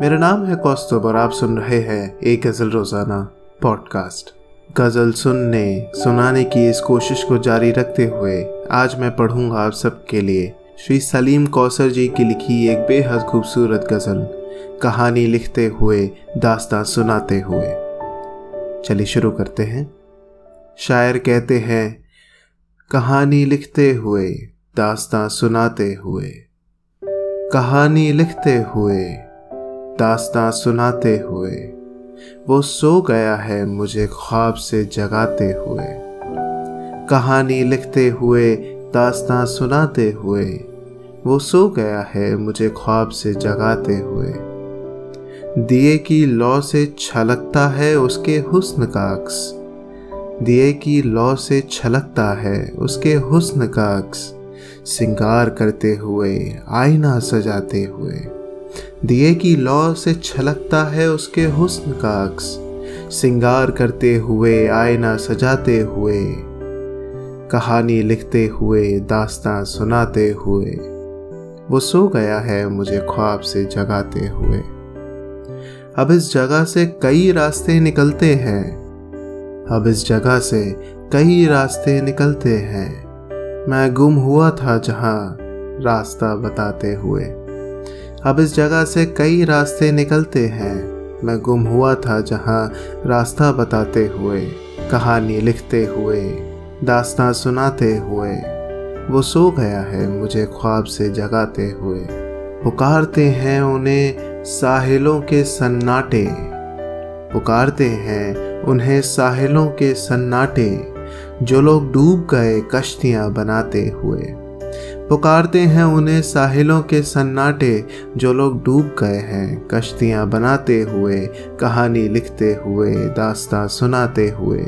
मेरा नाम है कौस्तुभ और आप सुन रहे हैं एक गज़ल रोज़ाना पॉडकास्ट। गज़ल सुनने, सुनाने की इस कोशिश को जारी रखते हुए आज मैं पढ़ूँगा आप सबके लिए श्री सलीम कौसर जी की लिखी एक बेहद खूबसूरत गज़ल, कहानी लिखते हुए दास्तान सुनाते हुए। चलिए शुरू करते हैं। शायर कहते हैं, कहानी लिखते हुए, दास्तां सुनाते हुए। कहानी लिखते हुए दास्तां सुनाते हुए। वो सो गया है मुझे ख्वाब से जगाते हुए। कहानी लिखते हुए, दास्तां सुनाते हुए। वो सो गया है मुझे ख्वाब से जगाते हुए। दिए की लौ से छलकता है उसके हुस्न का अक्स। दिए की लौ से छलकता है उसके हुस्न का अक्स। सिंगार करते हुए, आईना सजाते हुए। दिए की लौ से छलकता है उसके हुस्न का अक्स। सिंगार करते हुए, आईना सजाते हुए, कहानी लिखते हुए, दास्तां सुनाते हुए। वो सो गया है मुझे ख्वाब से जगाते हुए। अब इस जगह से कई रास्ते निकलते हैं। अब इस जगह से कई रास्ते निकलते हैं। मैं गुम हुआ था जहाँ रास्ता बताते हुए। अब इस जगह से कई रास्ते निकलते हैं। मैं गुम हुआ था जहाँ रास्ता बताते हुए, कहानी लिखते हुए, दास्तां सुनाते हुए। वो सो गया है मुझे ख्वाब से जगाते हुए। पुकारते हैं उन्हें साहिलों के सन्नाटे। पुकारते हैं उन्हें साहिलों के सन्नाटे, जो लोग डूब गए कश्तियाँ बनाते हुए। पुकारते हैं उन्हें साहिलों के सन्नाटे, जो लोग डूब गए हैं। कश्तियाँ बनाते हुए, कहानी लिखते हुए, दास्तां सुनाते हुए।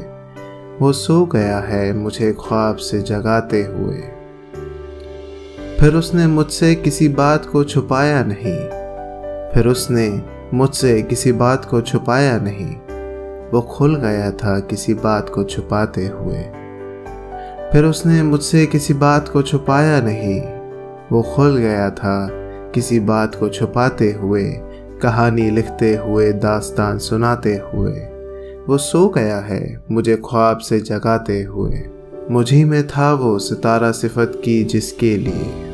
वो सो गया है मुझे ख्वाब से जगाते हुए। फिर उसने मुझसे किसी बात को छुपाया नहीं। फिर उसने मुझसे किसी बात को छुपाया नहीं। वो खुल गया था किसी बात को छुपाते हुए। फिर उसने मुझसे किसी बात को छुपाया नहीं। वो खुल गया था किसी बात को छुपाते हुए, कहानी लिखते हुए, दास्तान सुनाते हुए। वो सो गया है मुझे ख्वाब से जगाते हुए। मुझी में था वो सितारा सिफत की जिसके लिए।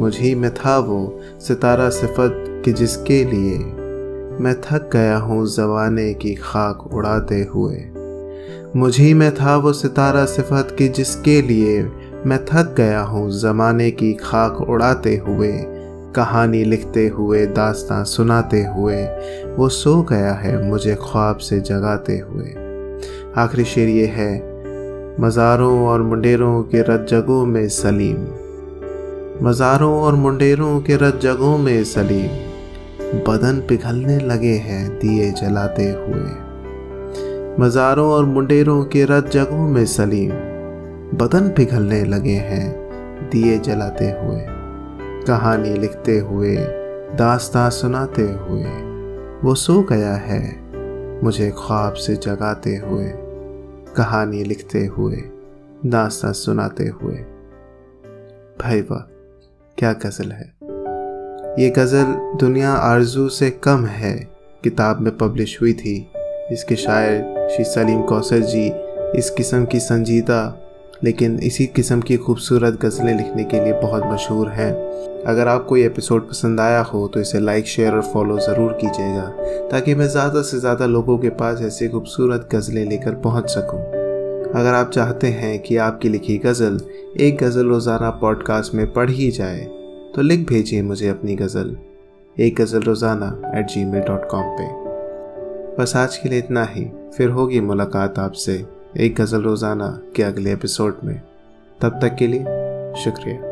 मुझी में था वो सितारा सिफत की जिसके लिए। मैं थक गया हूँ जवाने की खाक उड़ाते हुए। मुझी में था वो सितारा सिफत की जिसके लिए मैं थक गया हूँ। ज़माने की खाक उड़ाते हुए, कहानी लिखते हुए, दास्तां सुनाते हुए, वो सो गया है मुझे ख्वाब से जगाते हुए। आखिरी शेर ये है, मज़ारों और मुंडेरों के रत जगों में सलीम। मज़ारों और मुंडेरों के रत जगों में सलीम। बदन पिघलने लगे हैं दिए जलाते हुए। मज़ारों और मुंडेरों के रत जगहों में सलीम बदन पिघलने लगे हैं, दिए जलाते हुए, कहानी लिखते हुए, दास्तां सुनाते हुए। वो सो गया है, मुझे ख्वाब से जगाते हुए, कहानी लिखते हुए, दास्तां सुनाते हुए। भाई वाह, क्या गज़ल है। ये गज़ल दुनिया आरज़ू से कम है, किताब में पब्लिश हुई थी इसके शायर श्री सलीम कौसर जी, इस किस्म की संजीदा, लेकिन इसी किस्म की खूबसूरत गज़लें लिखने के लिए बहुत मशहूर हैं अगर आपको ये एपिसोड पसंद आया हो तो इसे लाइक शेयर और फॉलो ज़रूर कीजिएगा, ताकि मैं ज़्यादा से ज़्यादा लोगों के पास ऐसी खूबसूरत गज़लें लेकर पहुँच सकूँ। अगर आप चाहते हैं कि आपकी लिखी गज़ल एक गज़ल रोज़ाना पॉडकास्ट में पढ़ी जाए तो लिख भेजिए मुझे अपनी गज़ल, एक गज़ल रोज़ाना at Gmail dot com पर बस आज के लिए इतना ही। फिर होगी मुलाकात आपसे एक गज़ल रोज़ाना के अगले एपिसोड में। तब तक के लिए शुक्रिया।